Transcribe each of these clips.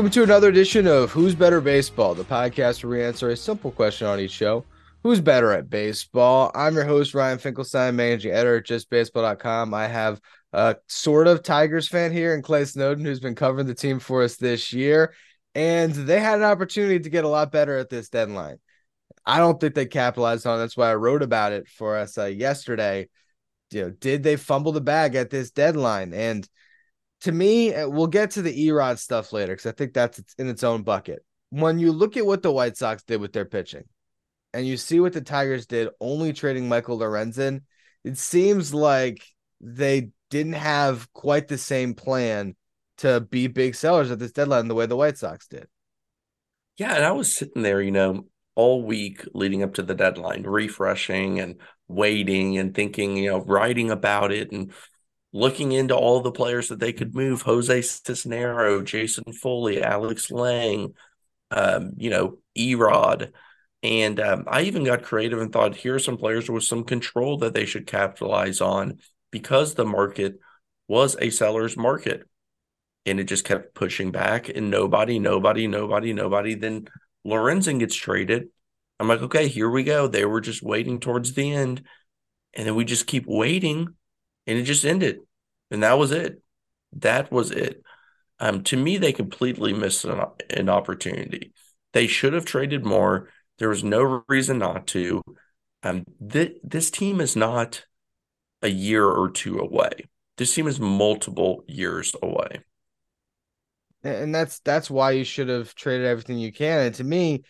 Welcome to another edition of Who's Better Baseball, the podcast where we answer a simple question on each show. Who's better at baseball? I'm your host, Ryan Finkelstein, managing editor at justbaseball.com. I have a sort of Tigers fan here and Clay Snowden, who's been covering the team for us this year. And they had an opportunity to get a lot better at this deadline. I don't think they capitalized on it. That's why I wrote about it for us uh, yesterday. You know, did they fumble the bag at this deadline? And to me, uh, we'll get to the Erod stuff later because I think that's in its own bucket. When you look at what the White Sox did with their pitching, and you see what the Tigers did, only trading Michael Lorenzen, it seems like they didn't have quite the same plan to be big sellers at this deadline the way the White Sox did. Yeah, and I was sitting there, you know, all week leading up to the deadline, refreshing and waiting and thinking, you know, writing about it and looking into all the players that they could move Jose Cisnero, Jason Foley, Alex Lange, um, you know, Erod. And um, I even got creative and thought, here are some players with some control that they should capitalize on because the market was a seller's market. And it just kept pushing back, and nobody, nobody, nobody, nobody. Then Lorenzen gets traded. I'm like, okay, here we go. They were just waiting towards the end. And then we just keep waiting and it just ended. And that was it. That was it. Um, to me, they completely missed an, an opportunity. They should have traded more. There was no reason not to. Um, th- this team is not a year or two away. This team is multiple years away. And that's that's why you should have traded everything you can. And to me,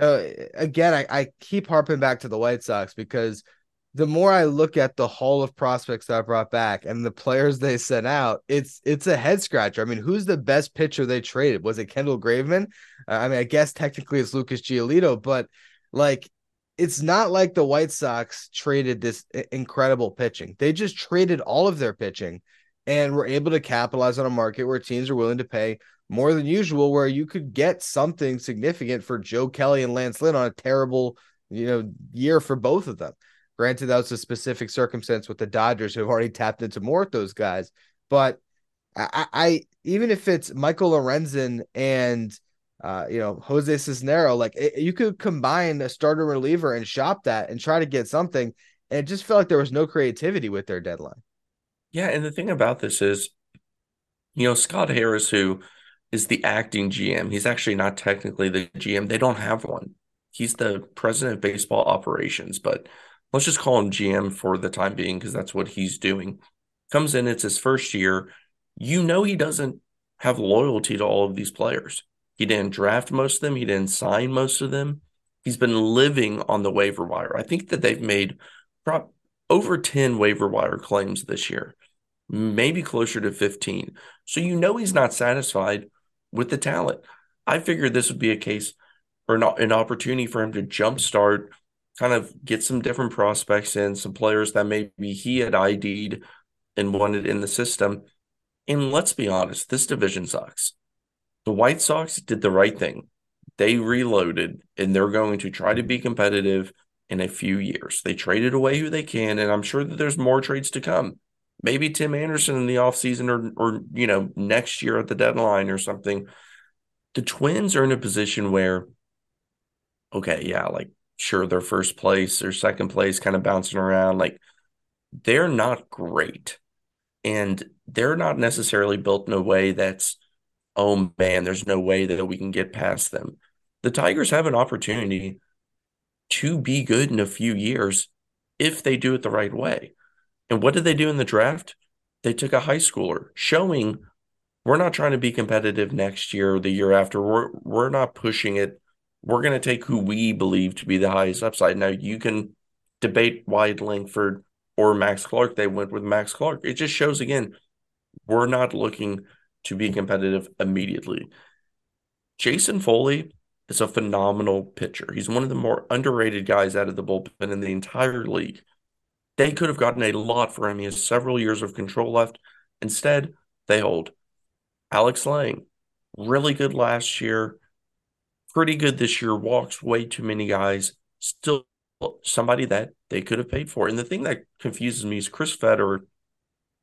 uh, again, I, I keep harping back to the White Sox because – the more I look at the haul of prospects that I brought back and the players they sent out, it's it's a head scratcher. I mean, who's the best pitcher they traded? Was it Kendall Graveman? I mean, I guess technically it's Lucas Giolito, but like it's not like the White Sox traded this incredible pitching. They just traded all of their pitching and were able to capitalize on a market where teams are willing to pay more than usual, where you could get something significant for Joe Kelly and Lance Lynn on a terrible, you know, year for both of them. Granted, that was a specific circumstance with the Dodgers who have already tapped into more of those guys. But I, I even if it's Michael Lorenzen and uh, you know Jose Cisnero, like it, you could combine a starter reliever and shop that and try to get something. And it just felt like there was no creativity with their deadline. Yeah, and the thing about this is, you know, Scott Harris, who is the acting GM, he's actually not technically the GM. They don't have one. He's the president of baseball operations, but let's just call him GM for the time being because that's what he's doing. Comes in, it's his first year. You know, he doesn't have loyalty to all of these players. He didn't draft most of them, he didn't sign most of them. He's been living on the waiver wire. I think that they've made over 10 waiver wire claims this year, maybe closer to 15. So you know he's not satisfied with the talent. I figured this would be a case or not an opportunity for him to jumpstart kind of get some different prospects in, some players that maybe he had ID'd and wanted in the system. And let's be honest, this division sucks. The White Sox did the right thing. They reloaded and they're going to try to be competitive in a few years. They traded away who they can, and I'm sure that there's more trades to come. Maybe Tim Anderson in the offseason or or you know, next year at the deadline or something. The twins are in a position where okay, yeah, like sure they're first place or second place, kind of bouncing around. Like they're not great. And they're not necessarily built in a way that's, oh man, there's no way that we can get past them. The Tigers have an opportunity to be good in a few years if they do it the right way. And what did they do in the draft? They took a high schooler, showing we're not trying to be competitive next year or the year after. We're we're not pushing it we're going to take who we believe to be the highest upside. Now you can debate Wyatt Langford or Max Clark. They went with Max Clark. It just shows again, we're not looking to be competitive immediately. Jason Foley is a phenomenal pitcher. He's one of the more underrated guys out of the bullpen in the entire league. They could have gotten a lot for him. He has several years of control left. Instead, they hold. Alex Lange, really good last year pretty good this year, walks way too many guys, still somebody that they could have paid for. And the thing that confuses me is Chris Fetter,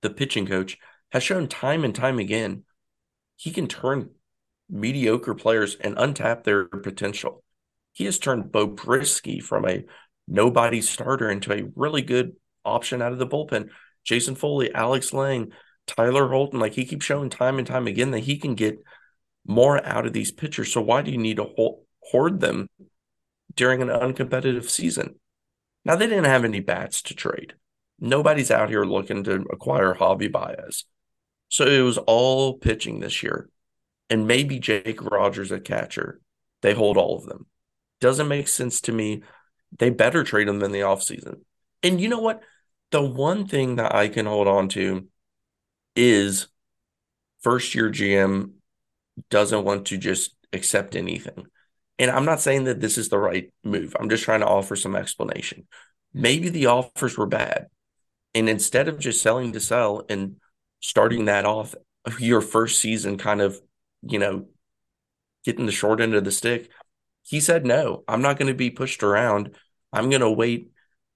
the pitching coach, has shown time and time again he can turn mediocre players and untap their potential. He has turned Beau Brieske from a nobody starter into a really good option out of the bullpen. Jason Foley, Alex Lange, Tyler Holton, like he keeps showing time and time again that he can get more out of these pitchers. So why do you need to hoard them during an uncompetitive season? Now they didn't have any bats to trade. Nobody's out here looking to acquire Javi Baez. So it was all pitching this year. And maybe Jake Rogers at catcher. They hold all of them. Doesn't make sense to me. They better trade them in the offseason. And you know what? The one thing that I can hold on to is first year GM doesn't want to just accept anything. And I'm not saying that this is the right move. I'm just trying to offer some explanation. Maybe the offers were bad. And instead of just selling to sell and starting that off your first season kind of, you know, getting the short end of the stick, he said, no, I'm not going to be pushed around. I'm going to wait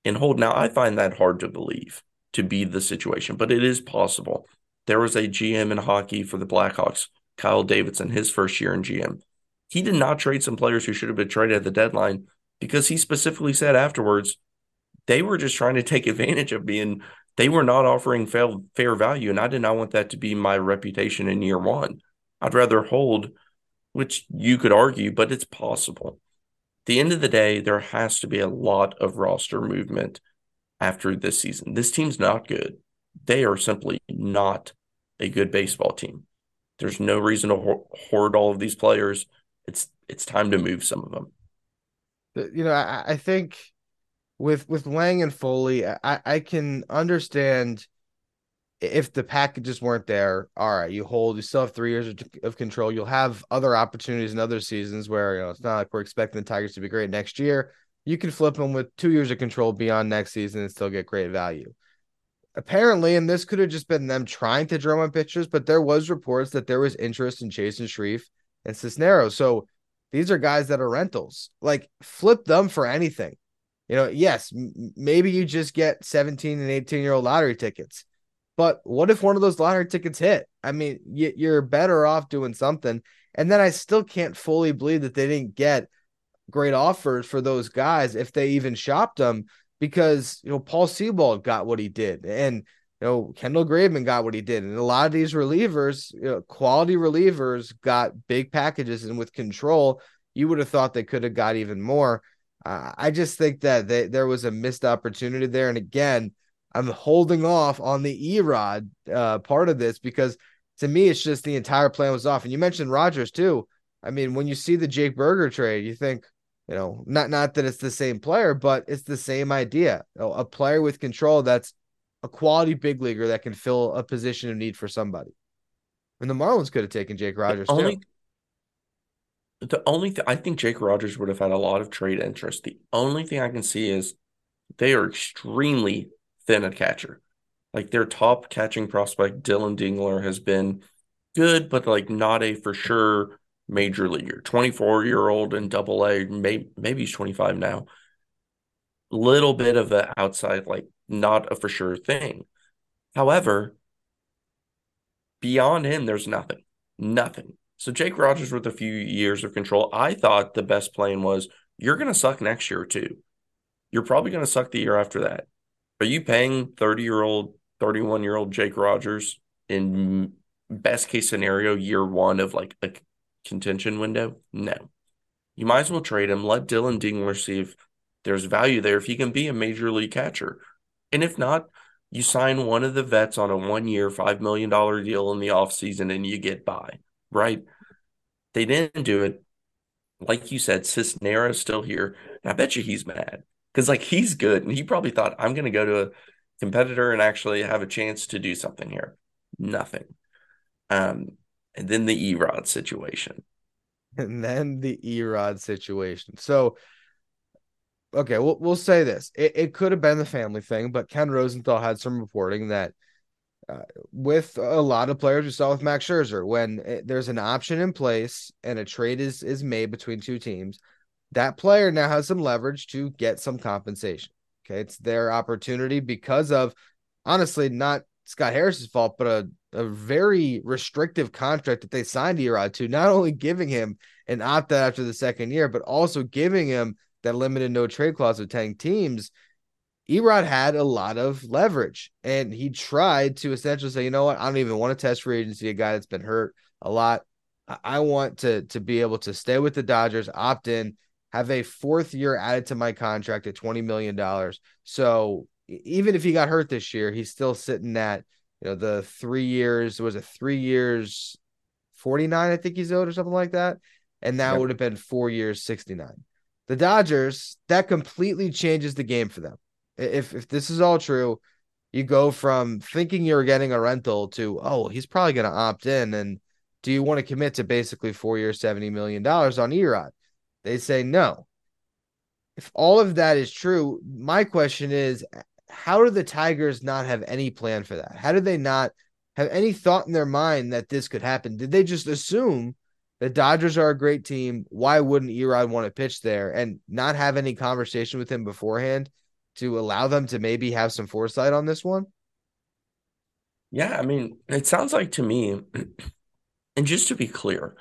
and hold. Now, I find that hard to believe to be the situation, but it is possible. There was a GM in hockey for the Blackhawks, Kyle Davidson, his first year in GM. He did not trade some players who should have been traded at the deadline because he specifically said afterwards they were just trying to take advantage of being they were not offering fair, fair value and I did not want that to be my reputation in year 1. I'd rather hold which you could argue but it's possible. At the end of the day there has to be a lot of roster movement after this season. This team's not good. They are simply not a good baseball team. There's no reason to hoard all of these players. It's it's time to move some of them. You know, I, I think with with Lange and Foley, I, I can understand if the packages weren't there. All right, you hold. You still have three years of, of control. You'll have other opportunities in other seasons where you know it's not like we're expecting the Tigers to be great next year. You can flip them with two years of control beyond next season and still get great value apparently, and this could have just been them trying to drum up pitchers, but there was reports that there was interest in Chasen Shreve and Cisneros. So these are guys that are rentals. Like flip them for anything. You know, yes, m- maybe you just get 17 and 18 year old lottery tickets. But what if one of those lottery tickets hit? I mean, y- you're better off doing something. And then I still can't fully believe that they didn't get great offers for those guys if they even shopped them because you know Paul Sewald got what he did, and you know Kendall Graveman got what he did, and a lot of these relievers, you know, quality relievers, got big packages, and with control, you would have thought they could have got even more. Uh, I just think that they, there was a missed opportunity there, and again, I'm holding off on the Erod uh, part of this because to me, it's just the entire plan was off. And you mentioned Rogers too. I mean, when you see the Jake Burger trade, you think, you know, not not that it's the same player, but it's the same idea. You know, a player with control that's a quality big leaguer that can fill a position of need for somebody. And the Marlins could have taken Jake Rogers the only, too. The only thing I think Jake Rogers would have had a lot of trade interest. The only thing I can see is they are extremely thin at catcher. Like their top catching prospect, Dillon Dingler, has been good, but like not a for sure major leaguer, 24 year old in double A, maybe, maybe he's 25 now. Little bit of the outside, like not a for sure thing. However, beyond him, there's nothing, nothing. So Jake Rogers with a few years of control, I thought the best plan was you're going to suck next year too. You're probably going to suck the year after that. Are you paying 30 year old, 31 year old Jake Rogers in best case scenario year one of like a contention window? No. You might as well trade him. Let Dillon Dingler see if there's value there, if he can be a major league catcher. And if not, you sign one of the vets on a one year, $5 million deal in the offseason and you get by, right? They didn't do it. Like you said, Cisneros still here. And I bet you he's mad because, like, he's good. And he probably thought, I'm going to go to a competitor and actually have a chance to do something here. Nothing. Um, and then the Erod situation. And then the Erod situation. So, okay, we'll, we'll say this. It, it could have been the family thing, but Ken Rosenthal had some reporting that uh, with a lot of players we saw with Max Scherzer, when it, there's an option in place and a trade is is made between two teams, that player now has some leverage to get some compensation. Okay, it's their opportunity because of honestly not Scott Harris's fault, but a, a very restrictive contract that they signed Erod to, not only giving him an opt out after the second year, but also giving him that limited no trade clause with 10 teams. Erod had a lot of leverage and he tried to essentially say, you know what, I don't even want to test free agency, a guy that's been hurt a lot. I want to to be able to stay with the Dodgers, opt in, have a fourth year added to my contract at $20 million. So even if he got hurt this year, he's still sitting at, you know, the three years, was it three years, 49, I think he's owed or something like that. And that yep. would have been four years, 69. The Dodgers, that completely changes the game for them. If if this is all true, you go from thinking you're getting a rental to, oh, he's probably going to opt in. And do you want to commit to basically four years, $70 million on Erod? They say no. If all of that is true, my question is how do the Tigers not have any plan for that? How do they not have any thought in their mind that this could happen? Did they just assume the Dodgers are a great team? Why wouldn't Erod want to pitch there and not have any conversation with him beforehand to allow them to maybe have some foresight on this one? Yeah, I mean, it sounds like to me, and just to be clear,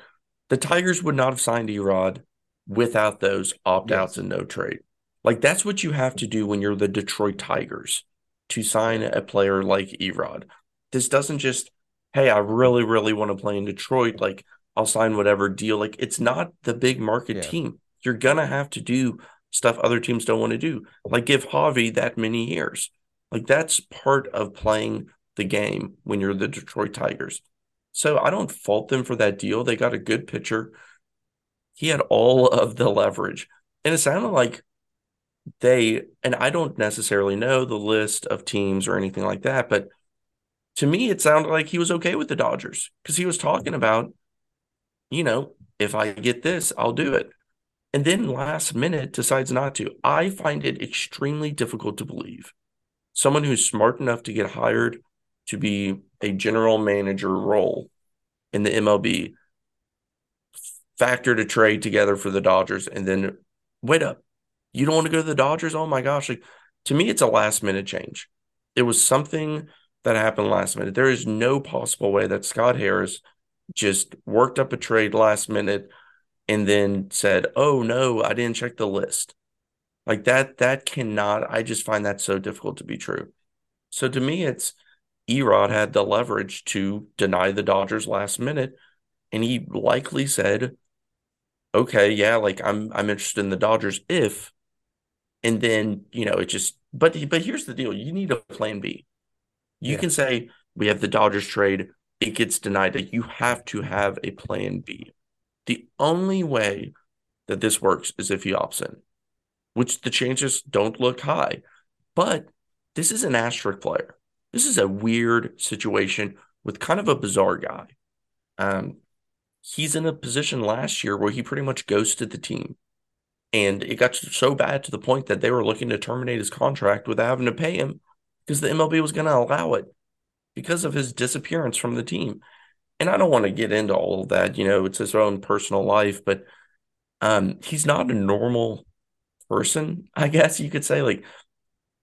the Tigers would not have signed Erod without those opt outs yes. and no trade. Like that's what you have to do when you're the Detroit Tigers to sign a player like Erod. This doesn't just, hey, I really, really want to play in Detroit. Like I'll sign whatever deal. Like it's not the big market yeah. team. You're gonna have to do stuff other teams don't want to do. Like give Javi that many years. Like that's part of playing the game when you're the Detroit Tigers. So I don't fault them for that deal. They got a good pitcher. He had all of the leverage. And it sounded like they, and I don't necessarily know the list of teams or anything like that, but to me, it sounded like he was okay with the Dodgers because he was talking about, you know, if I get this, I'll do it. And then last minute decides not to. I find it extremely difficult to believe someone who's smart enough to get hired to be a general manager role in the MLB factored a trade together for the Dodgers and then wait up you don't want to go to the Dodgers? Oh my gosh. Like to me, it's a last minute change. It was something that happened last minute. There is no possible way that Scott Harris just worked up a trade last minute and then said, "Oh no, I didn't check the list." Like that that cannot I just find that so difficult to be true. So to me it's Erod had the leverage to deny the Dodgers last minute and he likely said, "Okay, yeah, like I'm I'm interested in the Dodgers if and then you know it just but but here's the deal. You need a plan b. You yeah. can say we have the dodgers trade. It gets denied that you have to have a plan b. The only way that this works is if he opts in which the chances don't look high. But this is an asterisk player. This is a weird situation with kind of a bizarre guy. Um he's in a position last year where he pretty much ghosted the team and it got so bad to the point that they were looking to terminate his contract without having to pay him because the MLB was going to allow it because of his disappearance from the team. And I don't want to get into all of that, you know, it's his own personal life, but um, he's not a normal person, I guess you could say. Like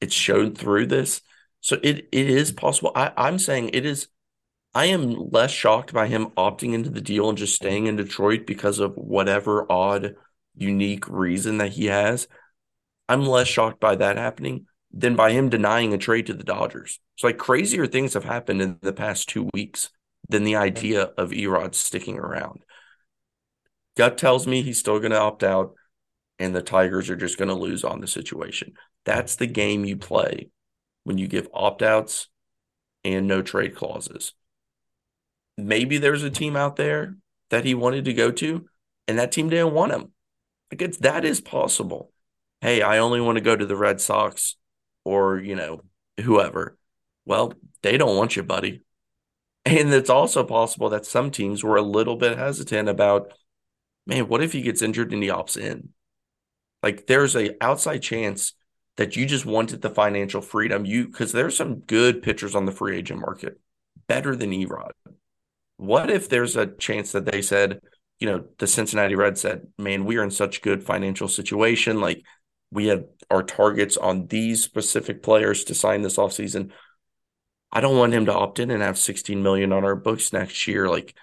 it's shown through this. So it it is possible. I, I'm saying it is I am less shocked by him opting into the deal and just staying in Detroit because of whatever odd unique reason that he has, I'm less shocked by that happening than by him denying a trade to the Dodgers. So like crazier things have happened in the past two weeks than the idea of Erod sticking around. Gut tells me he's still going to opt out, and the Tigers are just going to lose on the situation. That's the game you play when you give opt outs and no trade clauses. Maybe there's a team out there that he wanted to go to, and that team didn't want him. Like it's that is possible. Hey, I only want to go to the Red Sox or, you know, whoever. Well, they don't want you, buddy. And it's also possible that some teams were a little bit hesitant about, man, what if he gets injured and he opts in? Like there's a outside chance that you just wanted the financial freedom. You because there's some good pitchers on the free agent market, better than Erod. What if there's a chance that they said, you know, the Cincinnati Reds said, man, we are in such good financial situation. Like we have our targets on these specific players to sign this offseason. I don't want him to opt in and have 16 million on our books next year. Like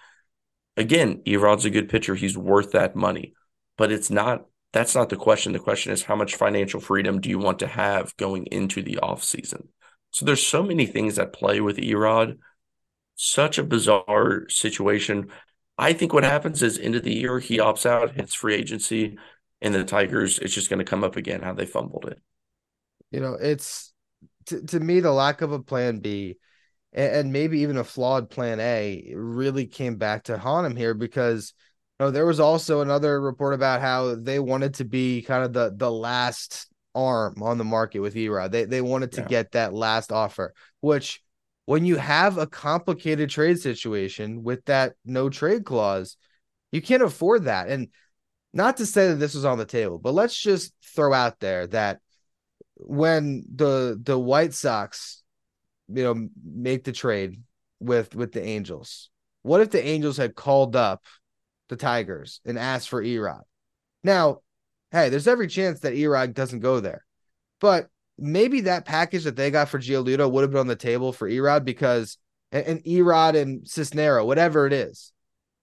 again, Erod's a good pitcher. He's worth that money. But it's not that's not the question. The question is how much financial freedom do you want to have going into the offseason? So there's so many things that play with Erod. Such a bizarre situation. I think what happens is end of the year he opts out, hits free agency, and the Tigers it's just going to come up again how they fumbled it. You know, it's to, to me the lack of a plan B and, and maybe even a flawed plan A really came back to haunt him here because you know, there was also another report about how they wanted to be kind of the the last arm on the market with Erod. They they wanted to yeah. get that last offer, which when you have a complicated trade situation with that no trade clause, you can't afford that. And not to say that this was on the table, but let's just throw out there that when the the White Sox, you know, make the trade with with the Angels, what if the Angels had called up the Tigers and asked for Erod? Now, hey, there's every chance that Erod doesn't go there, but maybe that package that they got for Giolito would have been on the table for Erod because and, Erod and Cisnero, whatever it is,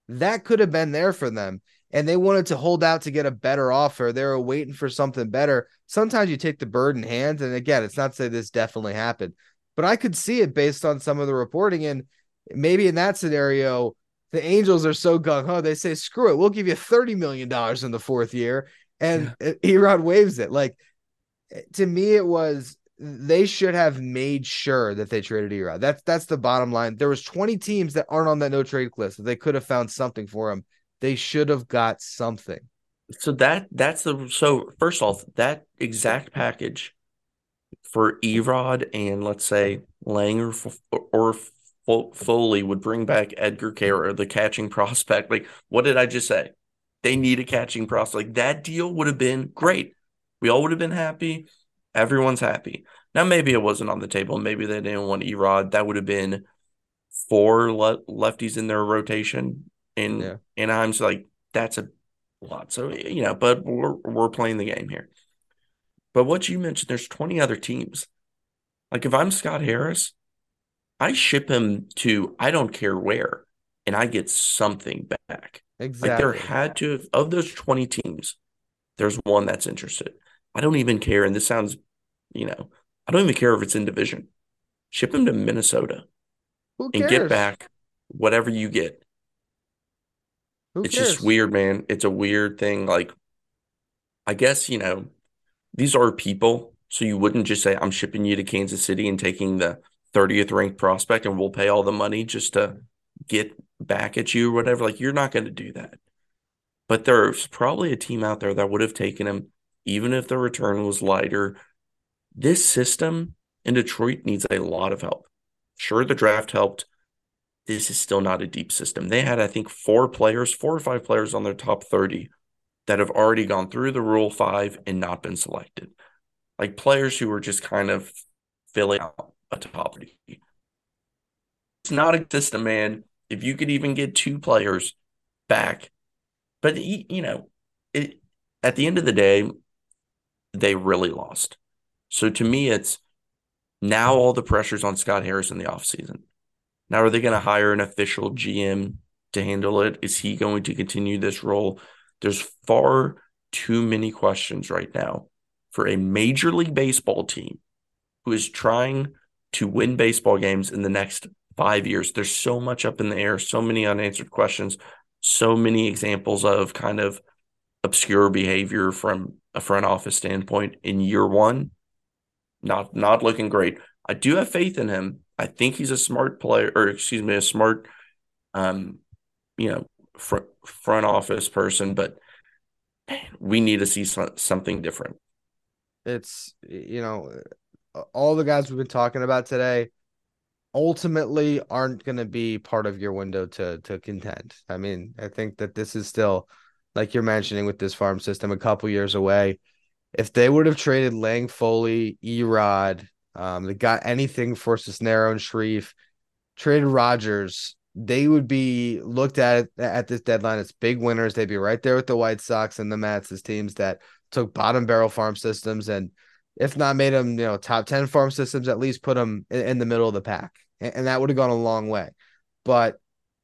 that could have been there for them and they wanted to hold out to get a better offer. They were waiting for something better. Sometimes you take the bird in hand, and again, it's not to say this definitely happened, but I could see it based on some of the reporting. And maybe in that scenario, the Angels are so gung ho, they say, "Screw it, we'll give you thirty million dollars in the fourth year," and yeah. Erod waives it. Like to me, it was they should have made sure that they traded Erod. That's that's the bottom line. There was 20 teams that aren't on that no trade list. They could have found something for him they should have got something. So that that's the so first off, that exact package for Erod and let's say Langer or, Foley would bring back Edgar Quero, the catching prospect. Like, what did I just say? They need a catching prospect. Like that deal would have been great. We all would have been happy. Everyone's happy. Now, maybe it wasn't on the table. Maybe they didn't want Erod. That would have been four le- lefties in their rotation and yeah. Anaheim's like that's a lot. So you know, but we're we're playing the game here. But what you mentioned, there's 20 other teams. Like if I'm Scott Harris, I ship him to I don't care where, and I get something back. Exactly. Like there had to have, of those 20 teams, there's one that's interested. I don't even care, and this sounds, you know, I don't even care if it's in division. Ship him to Minnesota and get back whatever you get. Who it's cares? just weird, man. It's a weird thing. Like, I guess, you know, these are people. So you wouldn't just say, I'm shipping you to Kansas City and taking the 30th ranked prospect and we'll pay all the money just to get back at you or whatever. Like, you're not going to do that. But there's probably a team out there that would have taken him, even if the return was lighter. This system in Detroit needs a lot of help. Sure, the draft helped this is still not a deep system. They had, I think, four players, four or five players on their top 30 that have already gone through the Rule 5 and not been selected. Like players who were just kind of filling out a top 30. It's not a system, man. If you could even get two players back, but you know, it at the end of the day, they really lost. So to me, it's now all the pressure's on Scott Harris in the offseason. Now, are they going to hire an official GM to handle it? Is he going to continue this role? There's far too many questions right now for a Major League Baseball team who is trying to win baseball games in the next five years. There's so much up in the air, so many unanswered questions, so many examples of kind of obscure behavior from a front office standpoint in year one. Not not looking great. I do have faith in him. I think he's a smart player, or excuse me, a smart, um, you know, front front office person. But man, we need to see some, something different. It's you know, all the guys we've been talking about today ultimately aren't going to be part of your window to to contend. I mean, I think that this is still like you're mentioning with this farm system a couple years away. If they would have traded Lange Foley, Erod, um, they got anything for Cisnero and Shreve, traded Rogers. They would be looked at at this deadline as big winners. They'd be right there with the White Sox and the Mets as teams that took bottom barrel farm systems and if not made them, you know, top 10 farm systems, at least put them in, in the middle of the pack. and, and that would have gone a long way. But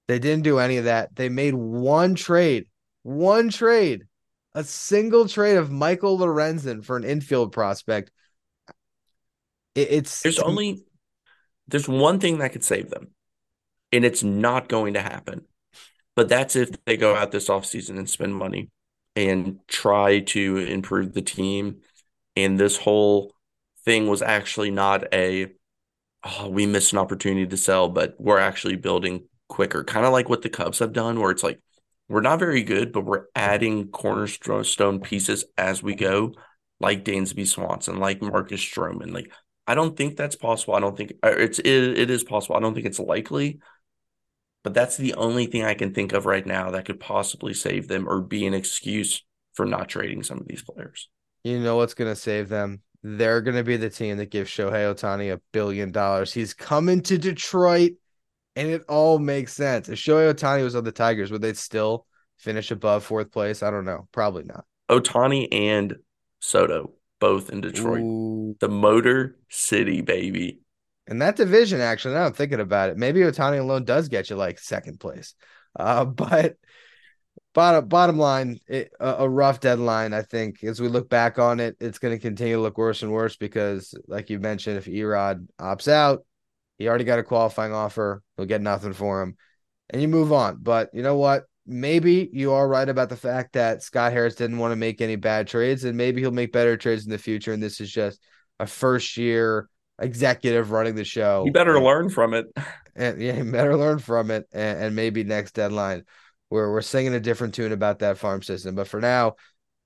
they didn't do any of that. They made one trade, one trade, a single trade of Michael Lorenzen for an infield prospect. It, it's there's only there's one thing that could save them, and it's not going to happen. But that's if they go out this offseason and spend money and try to improve the team. And this whole thing was actually not a oh, we missed an opportunity to sell, but we're actually building quicker. Kind of like what the Cubs have done, where it's like we're not very good, but we're adding cornerstone pieces as we go, like Dansby Swanson, like Marcus Stroman. Like I don't think that's possible. I don't think uh, it's it, it is possible. I don't think it's likely, but that's the only thing I can think of right now that could possibly save them or be an excuse for not trading some of these players. You know what's going to save them? They're going to be the team that gives Shohei Ohtani a billion dollars. He's coming to Detroit, and it all makes sense. If Shohei Ohtani was on the Tigers, would they still finish above fourth place? I don't know. Probably not. Ohtani and Soto both in Detroit. Ooh. The Motor City, baby. And that division, actually, now I'm thinking about it. Maybe Ohtani alone does get you like second place. Uh, but bottom bottom line, it, a, a, rough deadline. I think as we look back on it, it's going to continue to look worse and worse because, like you mentioned, if Erod opts out, he already got a qualifying offer. He'll get nothing for him, and you move on. But you know what? maybe you are right about the fact that Scott Harris didn't want to make any bad trades, and maybe he'll make better trades in the future. And this is just a first year executive running the show. You better and, learn from it. And yeah, you better learn from it. And, and maybe next deadline, where we're singing a different tune about that farm system. But for now,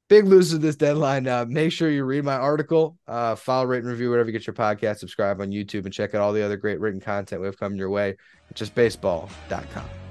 big loser this deadline. Uh, make sure you read my article, uh, follow, rate, and review whatever you get your podcast, subscribe on YouTube, and check out all the other great written content we have coming your way. Just baseball.com.